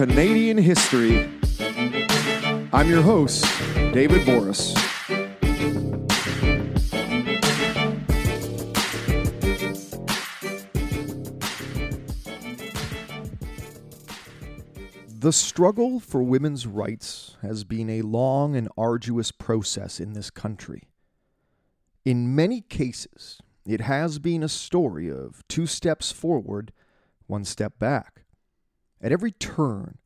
Canadian History. I'm your host, David Borys. The struggle for women's rights has been a long and arduous process in this country. In many cases, it has been a story of two steps forward, one step back. At every turn,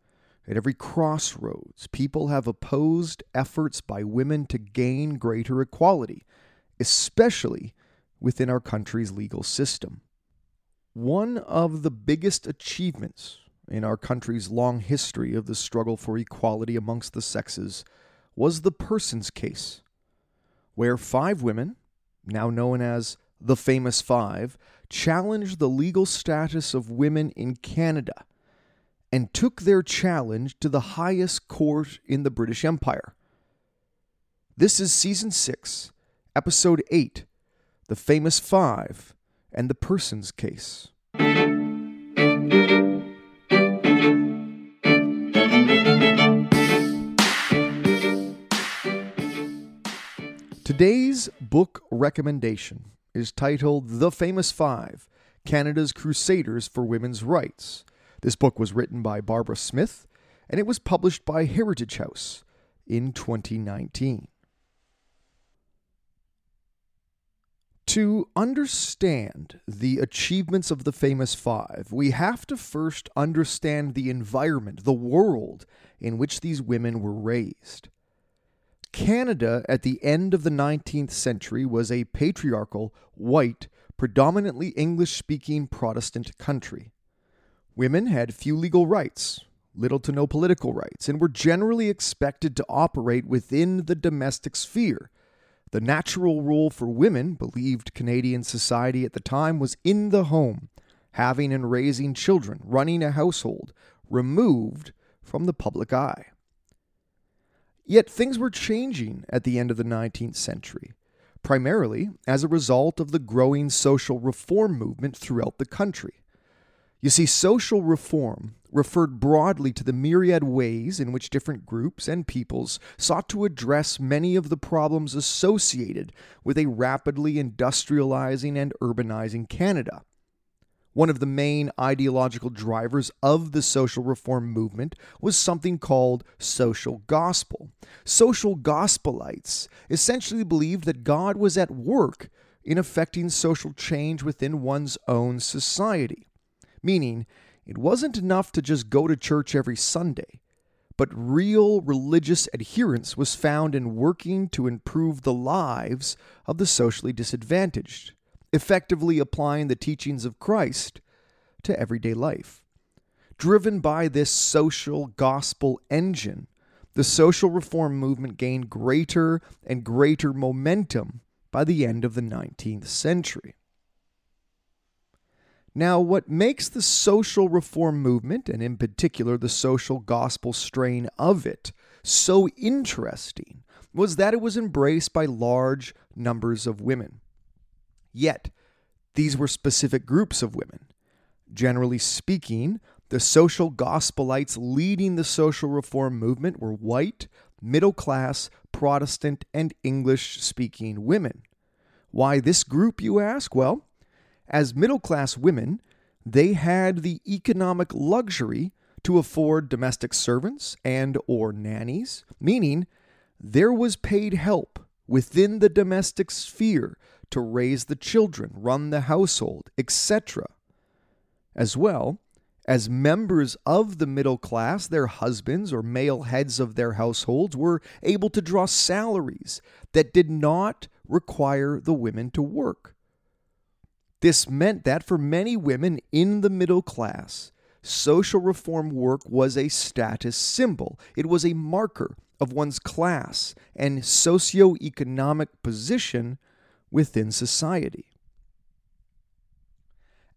at every crossroads, people have opposed efforts by women to gain greater equality, especially within our country's legal system. One of the biggest achievements in our country's long history of the struggle for equality amongst the sexes was the Persons case, where five women, now known as the Famous Five, challenged the legal status of women in Canada and took their challenge to the highest court in the British Empire. This is Season 6, Episode 8 The Famous Five and the Persons Case. Today's book recommendation is titled The Famous Five Canada's Crusaders for Women's Rights. This book was written by Barbara Smith and it was published by Heritage House in 2019. To understand the achievements of the Famous Five, we have to first understand the environment, the world in which these women were raised. Canada at the end of the 19th century was a patriarchal, white, predominantly English speaking Protestant country. Women had few legal rights, little to no political rights, and were generally expected to operate within the domestic sphere. The natural role for women, believed Canadian society at the time, was in the home, having and raising children, running a household, removed from the public eye. Yet things were changing at the end of the 19th century, primarily as a result of the growing social reform movement throughout the country. You see, social reform referred broadly to the myriad ways in which different groups and peoples sought to address many of the problems associated with a rapidly industrializing and urbanizing Canada. One of the main ideological drivers of the social reform movement was something called social gospel. Social gospelites essentially believed that God was at work in effecting social change within one's own society, meaning it wasn't enough to just go to church every Sunday, but real religious adherence was found in working to improve the lives of the socially disadvantaged effectively applying the teachings of Christ to everyday life. Driven by this social gospel engine, the social reform movement gained greater and greater momentum by the end of the 19th century. Now, what makes the social reform movement, and in particular the social gospel strain of it, so interesting was that it was embraced by large numbers of women. Yet, these were specific groups of women. Generally speaking, the social gospelites leading the social reform movement were white, middle class, Protestant, and English speaking women. Why this group, you ask? Well, as middle class women, they had the economic luxury to afford domestic servants and or nannies, meaning there was paid help within the domestic sphere to raise the children, run the household, etc. As well, as members of the middle class, their husbands or male heads of their households were able to draw salaries that did not require the women to work. This meant that for many women in the middle class, social reform work was a status symbol. It was a marker of one's class and socioeconomic position within society.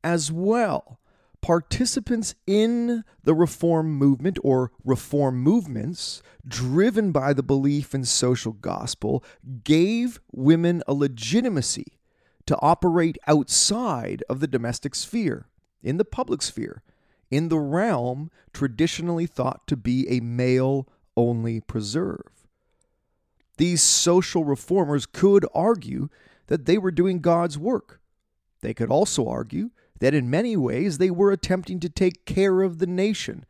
As well, participants in the reform movement or reform movements driven by the belief in social gospel gave women a legitimacy to operate outside of the domestic sphere, in the public sphere, in the realm traditionally thought to be a male only preserve. These social reformers could argue that they were doing God's work. They could also argue that in many ways they were attempting to take care of the nation,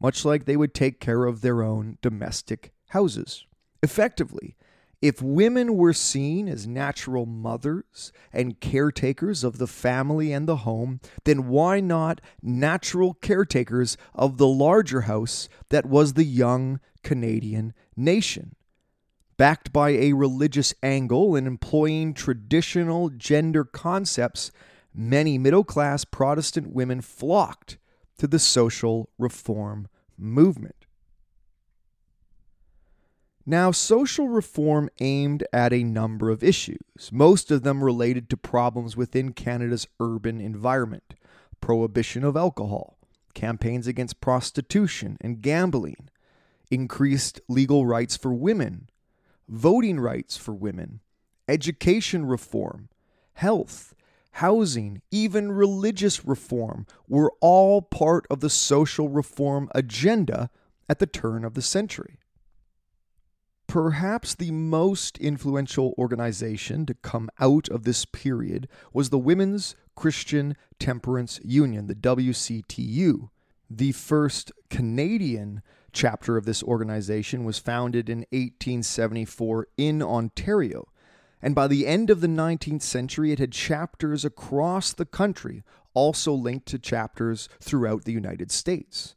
much like they would take care of their own domestic houses. Effectively, if women were seen as natural mothers and caretakers of the family and the home, then why not natural caretakers of the larger house that was the young Canadian nation? Backed by a religious angle and employing traditional gender concepts, many middle class Protestant women flocked to the social reform movement. Now, social reform aimed at a number of issues, most of them related to problems within Canada's urban environment prohibition of alcohol, campaigns against prostitution and gambling, increased legal rights for women, voting rights for women, education reform, health, housing, even religious reform were all part of the social reform agenda at the turn of the century. Perhaps the most influential organization to come out of this period was the Women's Christian Temperance Union, the WCTU. The first Canadian chapter of this organization was founded in 1874 in Ontario. And by the end of the 19th century, it had chapters across the country, also linked to chapters throughout the United States.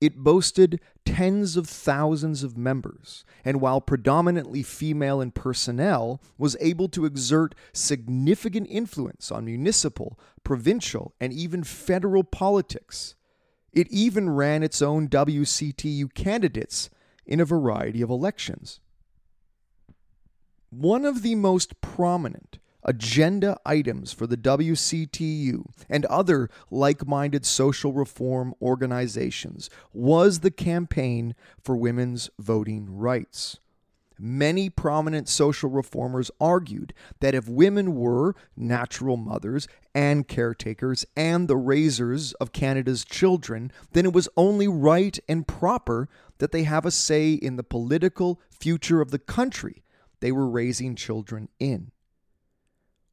It boasted tens of thousands of members, and while predominantly female in personnel, was able to exert significant influence on municipal, provincial, and even federal politics. It even ran its own WCTU candidates in a variety of elections. One of the most prominent agenda items for the WCTU and other like minded social reform organizations was the campaign for women's voting rights. Many prominent social reformers argued that if women were natural mothers and caretakers and the raisers of Canada's children, then it was only right and proper that they have a say in the political future of the country they were raising children in.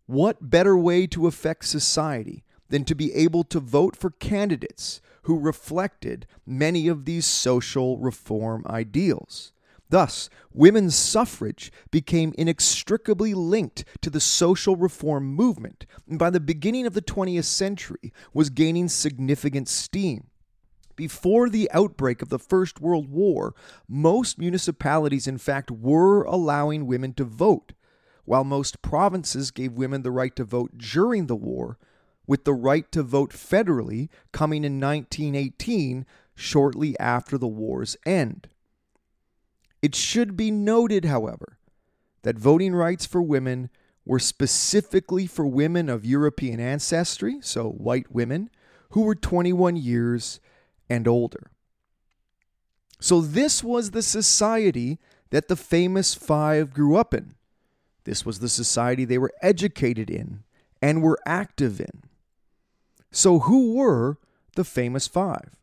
What better way to affect society than to be able to vote for candidates who reflected many of these social reform ideals? Thus, women's suffrage became inextricably linked to the social reform movement, and by the beginning of the 20th century was gaining significant steam. Before the outbreak of the First World War, most municipalities, in fact, were allowing women to vote while most provinces gave women the right to vote during the war, with the right to vote federally coming in 1918, shortly after the war's end. It should be noted, however, that voting rights for women were specifically for women of European ancestry, so white women, who were 21 years and older. So, this was the society that the famous five grew up in. This was the society they were educated in and were active in. So, who were the famous five?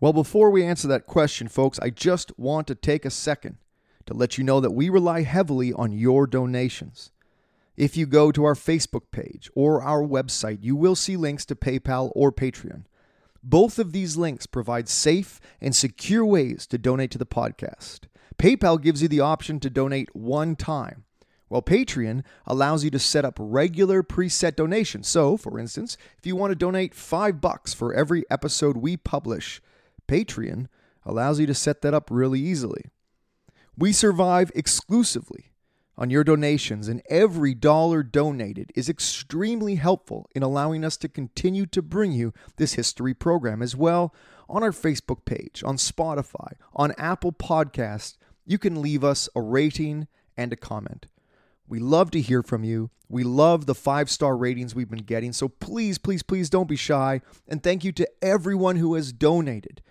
Well, before we answer that question, folks, I just want to take a second to let you know that we rely heavily on your donations. If you go to our Facebook page or our website, you will see links to PayPal or Patreon. Both of these links provide safe and secure ways to donate to the podcast. PayPal gives you the option to donate one time, while Patreon allows you to set up regular preset donations. So, for instance, if you want to donate 5 bucks for every episode we publish, Patreon allows you to set that up really easily. We survive exclusively on your donations, and every dollar donated is extremely helpful in allowing us to continue to bring you this history program as well. On our Facebook page, on Spotify, on Apple Podcasts, you can leave us a rating and a comment. We love to hear from you. We love the five star ratings we've been getting. So please, please, please don't be shy. And thank you to everyone who has donated.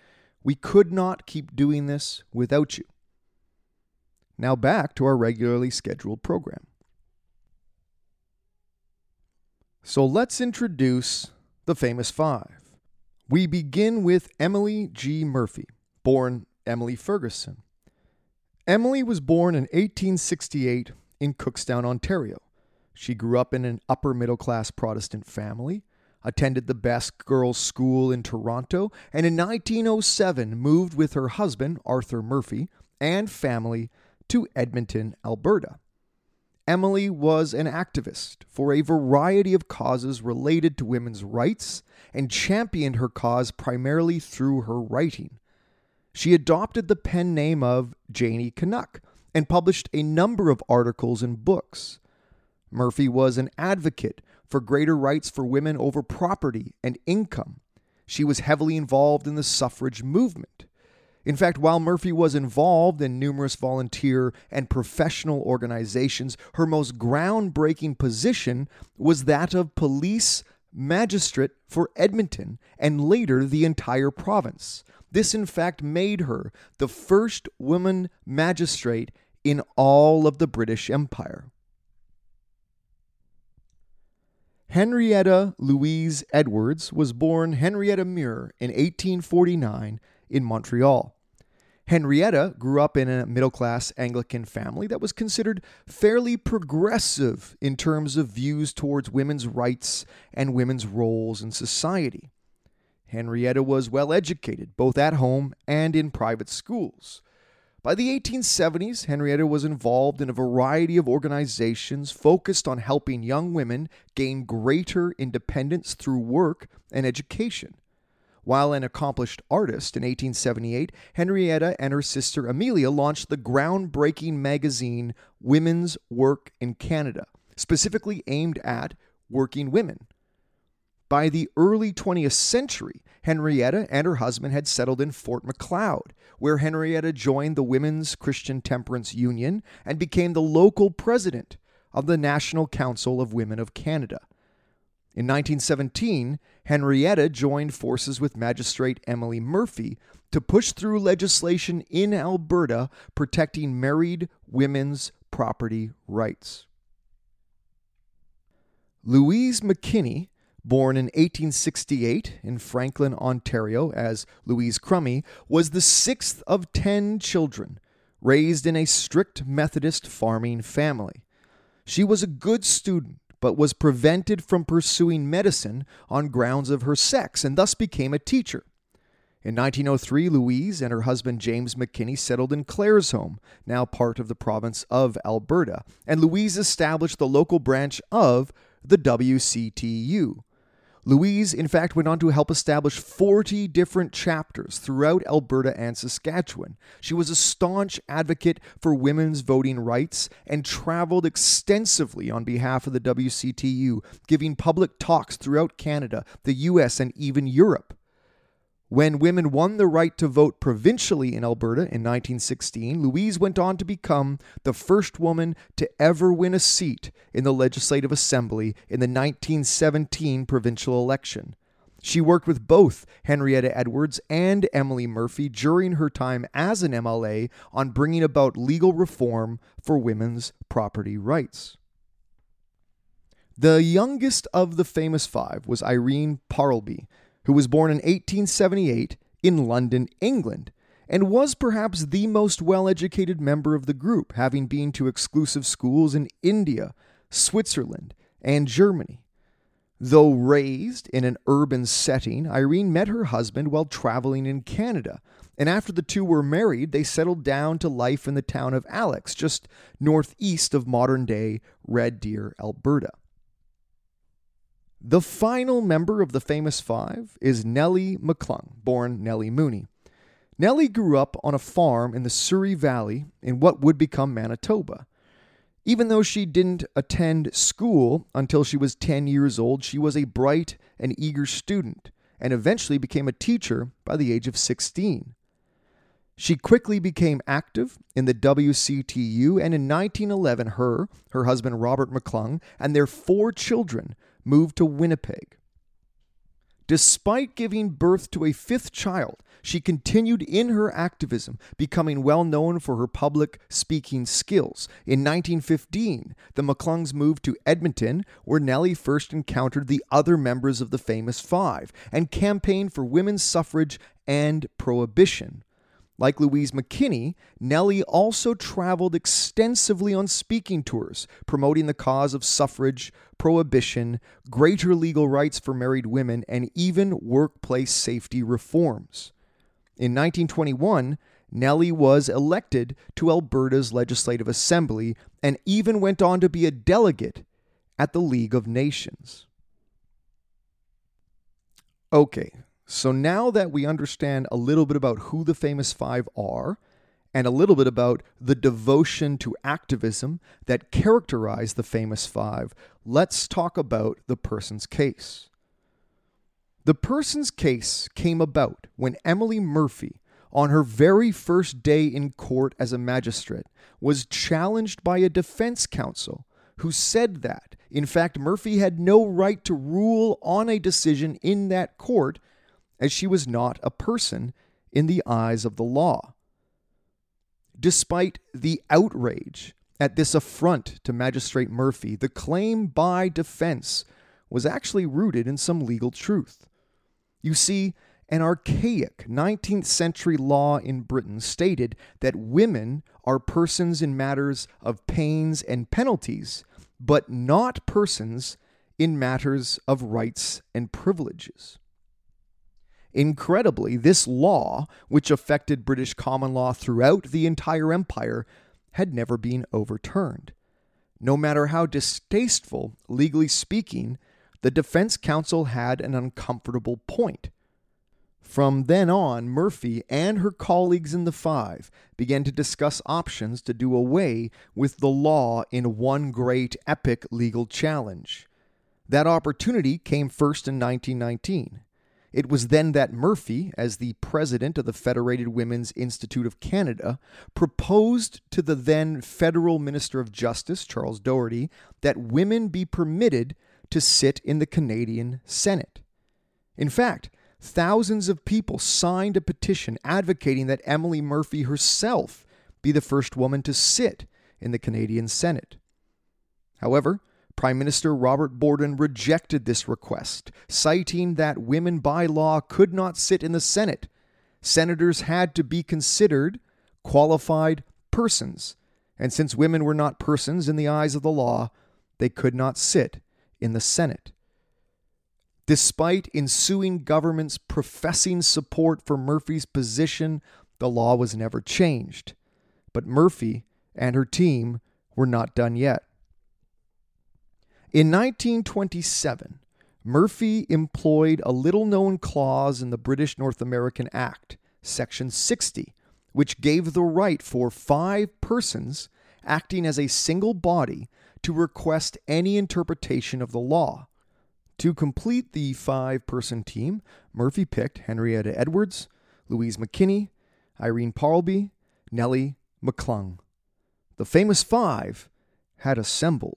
We could not keep doing this without you. Now back to our regularly scheduled program. So let's introduce the famous five. We begin with Emily G. Murphy, born Emily Ferguson. Emily was born in 1868 in Cookstown, Ontario. She grew up in an upper middle class Protestant family, attended the best girls' school in Toronto, and in 1907 moved with her husband, Arthur Murphy, and family to Edmonton, Alberta. Emily was an activist for a variety of causes related to women's rights and championed her cause primarily through her writing. She adopted the pen name of Janey Canuck and published a number of articles and books. Murphy was an advocate for greater rights for women over property and income. She was heavily involved in the suffrage movement. In fact, while Murphy was involved in numerous volunteer and professional organizations, her most groundbreaking position was that of police magistrate for Edmonton and later the entire province. This, in fact, made her the first woman magistrate in all of the British Empire. Henrietta Louise Edwards was born Henrietta Muir in 1849 in Montreal. Henrietta grew up in a middle class Anglican family that was considered fairly progressive in terms of views towards women's rights and women's roles in society. Henrietta was well educated, both at home and in private schools. By the 1870s, Henrietta was involved in a variety of organizations focused on helping young women gain greater independence through work and education. While an accomplished artist in 1878, Henrietta and her sister Amelia launched the groundbreaking magazine Women's Work in Canada, specifically aimed at working women. By the early 20th century, Henrietta and her husband had settled in Fort Macleod, where Henrietta joined the Women's Christian Temperance Union and became the local president of the National Council of Women of Canada. In 1917, Henrietta joined forces with Magistrate Emily Murphy to push through legislation in Alberta protecting married women's property rights. Louise McKinney, born in 1868 in Frankville, Ontario, as Louise Crummy, was the sixth of ten children raised in a strict Methodist farming family. She was a good student but was prevented from pursuing medicine on grounds of her sex and thus became a teacher. In 1903, Louise and her husband James McKinney settled in Claresholm, now part of the province of Alberta, and Louise established the local branch of the WCTU. Louise, in fact, went on to help establish 40 different chapters throughout Alberta and Saskatchewan. She was a staunch advocate for women's voting rights and traveled extensively on behalf of the WCTU, giving public talks throughout Canada, the US, and even Europe. When women won the right to vote provincially in Alberta in 1916, Louise went on to become the first woman to ever win a seat in the Legislative Assembly in the 1917 provincial election. She worked with both Henrietta Edwards and Emily Murphy during her time as an MLA on bringing about legal reform for women's property rights. The youngest of the famous five was Irene Parlby, who was born in 1878 in London, England, and was perhaps the most well educated member of the group, having been to exclusive schools in India, Switzerland, and Germany. Though raised in an urban setting, Irene met her husband while traveling in Canada, and after the two were married, they settled down to life in the town of Alix, just northeast of modern day Red Deer, Alberta. The final member of the famous five is Nellie McClung, born Nellie Mooney. Nellie grew up on a farm in the Souris Valley in what would become Manitoba. Even though she didn't attend school until she was 10 years old, she was a bright and eager student and eventually became a teacher by the age of 16. She quickly became active in the WCTU, and in 1911, her, her husband Robert McClung, and their four children moved to Winnipeg. Despite giving birth to a fifth child, she continued in her activism, becoming well known for her public speaking skills. In 1915, the McClungs moved to Edmonton, where Nellie first encountered the other members of the famous Five and campaigned for women's suffrage and prohibition. Like Louise McKinney, Nellie also traveled extensively on speaking tours, promoting the cause of suffrage, prohibition, greater legal rights for married women, and even workplace safety reforms. In 1921, Nellie was elected to Alberta's Legislative Assembly and even went on to be a delegate at the League of Nations. Okay, so now that we understand a little bit about who the famous five are, and a little bit about the devotion to activism that characterized the famous five, let's talk about the person's case. The person's case came about when Emily Murphy, on her very first day in court as a magistrate, was challenged by a defense counsel who said that, in fact, Murphy had no right to rule on a decision in that court as she was not a person in the eyes of the law. Despite the outrage at this affront to Magistrate Murphy, the claim by defense was actually rooted in some legal truth. You see, an archaic 19th century law in Britain stated that women are persons in matters of pains and penalties, but not persons in matters of rights and privileges. Incredibly, this law, which affected British common law throughout the entire empire, had never been overturned. No matter how distasteful, legally speaking, the defense counsel had an uncomfortable point. From then on, Murphy and her colleagues in the Five began to discuss options to do away with the law in one great epic legal challenge. That opportunity came first in 1919. It was then that Murphy, as the president of the Federated Women's Institute of Canada, proposed to the then federal Minister of Justice, Charles Doherty, that women be permitted to sit in the Canadian Senate. In fact, thousands of people signed a petition advocating that Emily Murphy herself be the first woman to sit in the Canadian Senate. However, Prime Minister Robert Borden rejected this request, citing that women by law could not sit in the Senate. Senators had to be considered qualified persons, and since women were not persons in the eyes of the law, they could not sit in the Senate. Despite ensuing governments professing support for Murphy's position, the law was never changed. But Murphy and her team were not done yet. In 1927, Murphy employed a little known clause in the British North American Act, Section 60, which gave the right for five persons acting as a single body to request any interpretation of the law. To complete the five person team, Murphy picked Henrietta Edwards, Louise McKinney, Irene Parlby, Nellie McClung. The famous five had assembled.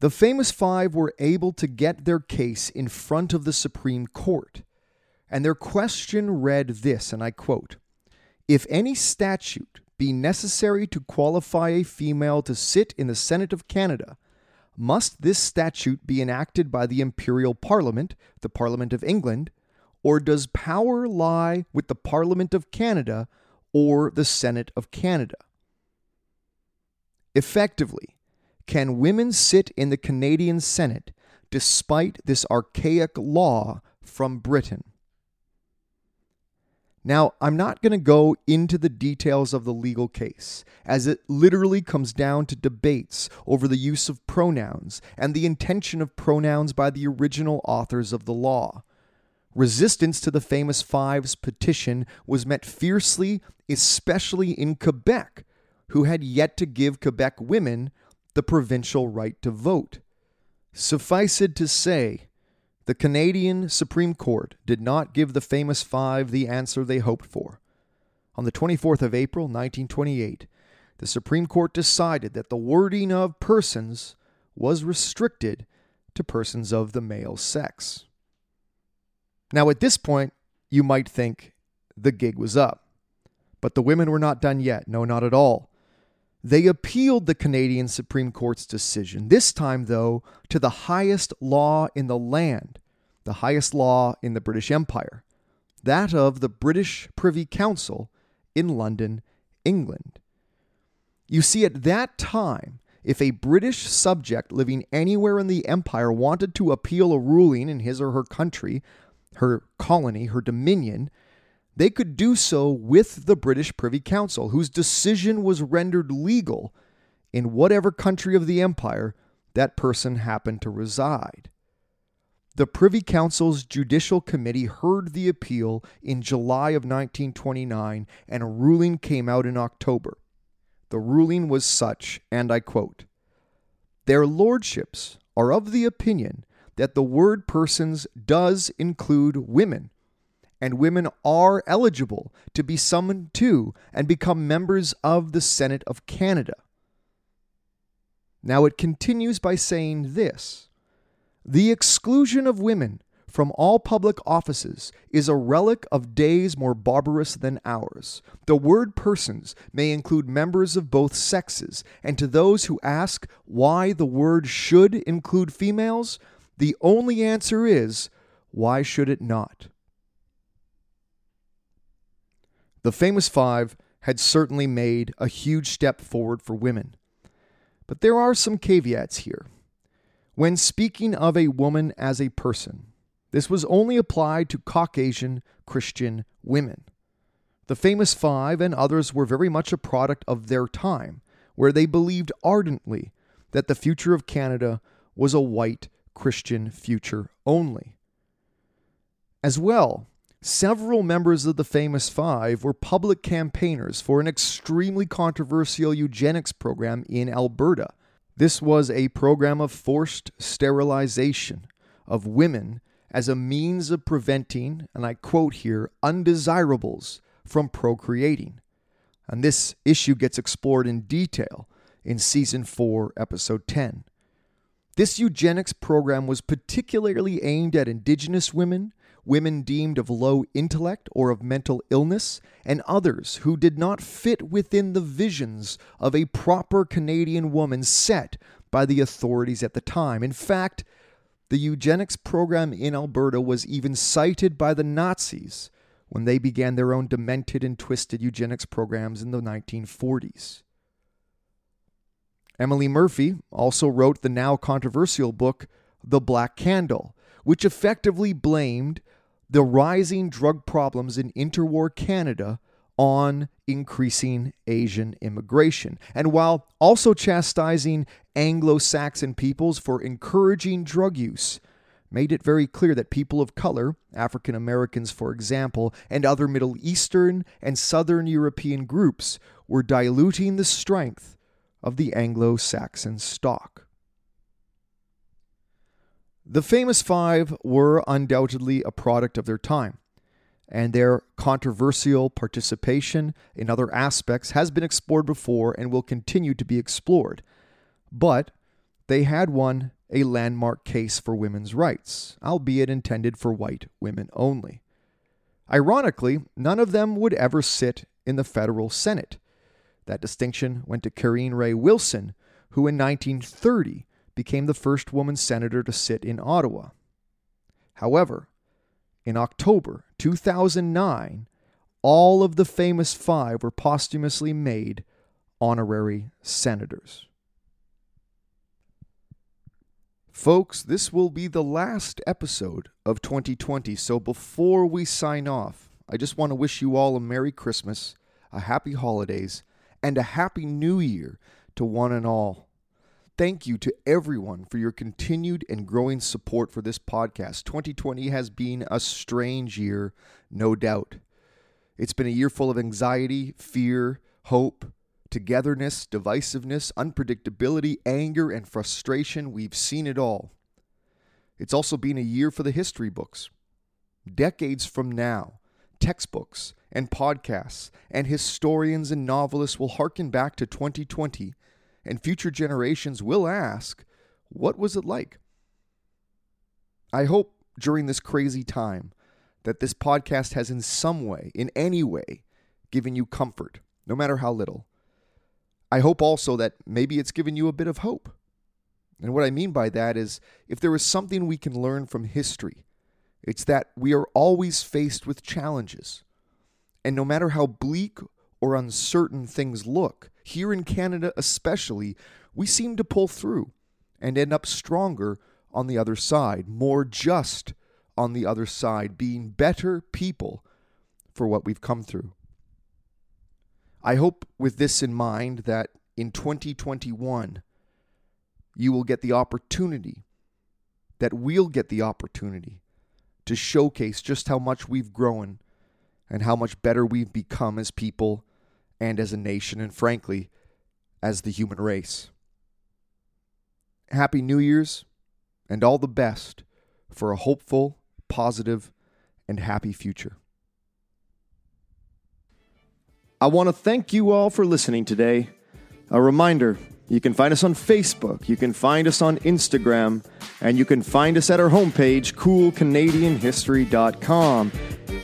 The famous five were able to get their case in front of the Supreme Court, and their question read this, and I quote If any statute be necessary to qualify a female to sit in the Senate of Canada, must this statute be enacted by the Imperial Parliament, the Parliament of England, or does power lie with the Parliament of Canada or the Senate of Canada? Effectively, can women sit in the Canadian Senate despite this archaic law from Britain? Now, I'm not going to go into the details of the legal case, as it literally comes down to debates over the use of pronouns and the intention of pronouns by the original authors of the law. Resistance to the famous Five's petition was met fiercely, especially in Quebec, who had yet to give Quebec women the provincial right to vote. Suffice it to say, the Canadian Supreme Court did not give the famous five the answer they hoped for. On the 24th of April, 1928, the Supreme Court decided that the wording of persons was restricted to persons of the male sex. Now, at this point, you might think the gig was up. But the women were not done yet. No, not at all. They appealed the Canadian Supreme Court's decision, this time, though, to the highest law in the land, the highest law in the British Empire, that of the British Privy Council in London, England. You see, at that time, if a British subject living anywhere in the empire wanted to appeal a ruling in his or her country, her colony, her dominion, they could do so with the British Privy Council, whose decision was rendered legal in whatever country of the empire that person happened to reside. The Privy Council's Judicial Committee heard the appeal in July of 1929, and a ruling came out in October. The ruling was such, and I quote Their lordships are of the opinion that the word persons does include women and women are eligible to be summoned to and become members of the Senate of Canada. Now it continues by saying this The exclusion of women from all public offices is a relic of days more barbarous than ours. The word persons may include members of both sexes, and to those who ask why the word should include females, the only answer is why should it not? The famous five had certainly made a huge step forward for women. But there are some caveats here. When speaking of a woman as a person, this was only applied to Caucasian Christian women. The famous five and others were very much a product of their time, where they believed ardently that the future of Canada was a white Christian future only. As well, Several members of the famous five were public campaigners for an extremely controversial eugenics program in Alberta. This was a program of forced sterilization of women as a means of preventing, and I quote here, undesirables from procreating. And this issue gets explored in detail in season 4, episode 10. This eugenics program was particularly aimed at Indigenous women women deemed of low intellect or of mental illness, and others who did not fit within the visions of a proper Canadian woman set by the authorities at the time. In fact, the eugenics program in Alberta was even cited by the Nazis when they began their own demented and twisted eugenics programs in the 1940s. Emily Murphy also wrote the now controversial book, The Black Candle, which effectively blamed the rising drug problems in interwar Canada on increasing Asian immigration, and while also chastising Anglo Saxon peoples for encouraging drug use, made it very clear that people of color, African Americans for example, and other Middle Eastern and Southern European groups, were diluting the strength of the Anglo Saxon stock. The famous five were undoubtedly a product of their time, and their controversial participation in other aspects has been explored before and will continue to be explored. But they had won a landmark case for women's rights, albeit intended for white women only. Ironically, none of them would ever sit in the federal Senate. That distinction went to Cairine Reay Wilson, who in 1930 became the first woman senator to sit in Ottawa. However, in October 2009, all of the famous five were posthumously made honorary senators. Folks, this will be the last episode of 2020, so before we sign off, I just want to wish you all a Merry Christmas, a Happy Holidays, and a Happy New Year to one and all. Thank you to everyone for your continued and growing support for this podcast. 2020 has been a strange year, no doubt. It's been a year full of anxiety, fear, hope, togetherness, divisiveness, unpredictability, anger, and frustration. We've seen it all. It's also been a year for the history books. Decades from now, textbooks and podcasts and historians and novelists will hearken back to 2020 and future generations will ask, What was it like? I hope during this crazy time that this podcast has, in some way, in any way, given you comfort, no matter how little. I hope also that maybe it's given you a bit of hope. And what I mean by that is if there is something we can learn from history, it's that we are always faced with challenges. And no matter how bleak or uncertain things look, here in Canada especially, we seem to pull through and end up stronger on the other side, more just on the other side, being better people for what we've come through. I hope with this in mind that in 2021, you will get the opportunity, that we'll get the opportunity to showcase just how much we've grown and how much better we've become as people and as a nation, and frankly, as the human race. Happy New Year's and all the best for a hopeful, positive, and happy future. I want to thank you all for listening today. A reminder you can find us on Facebook, you can find us on Instagram, and you can find us at our homepage, coolcanadianhistory.com.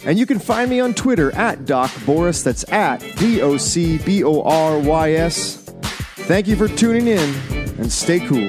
And you can find me on Twitter at Doc Borys. That's at D O C B O R Y S. Thank you for tuning in and stay cool.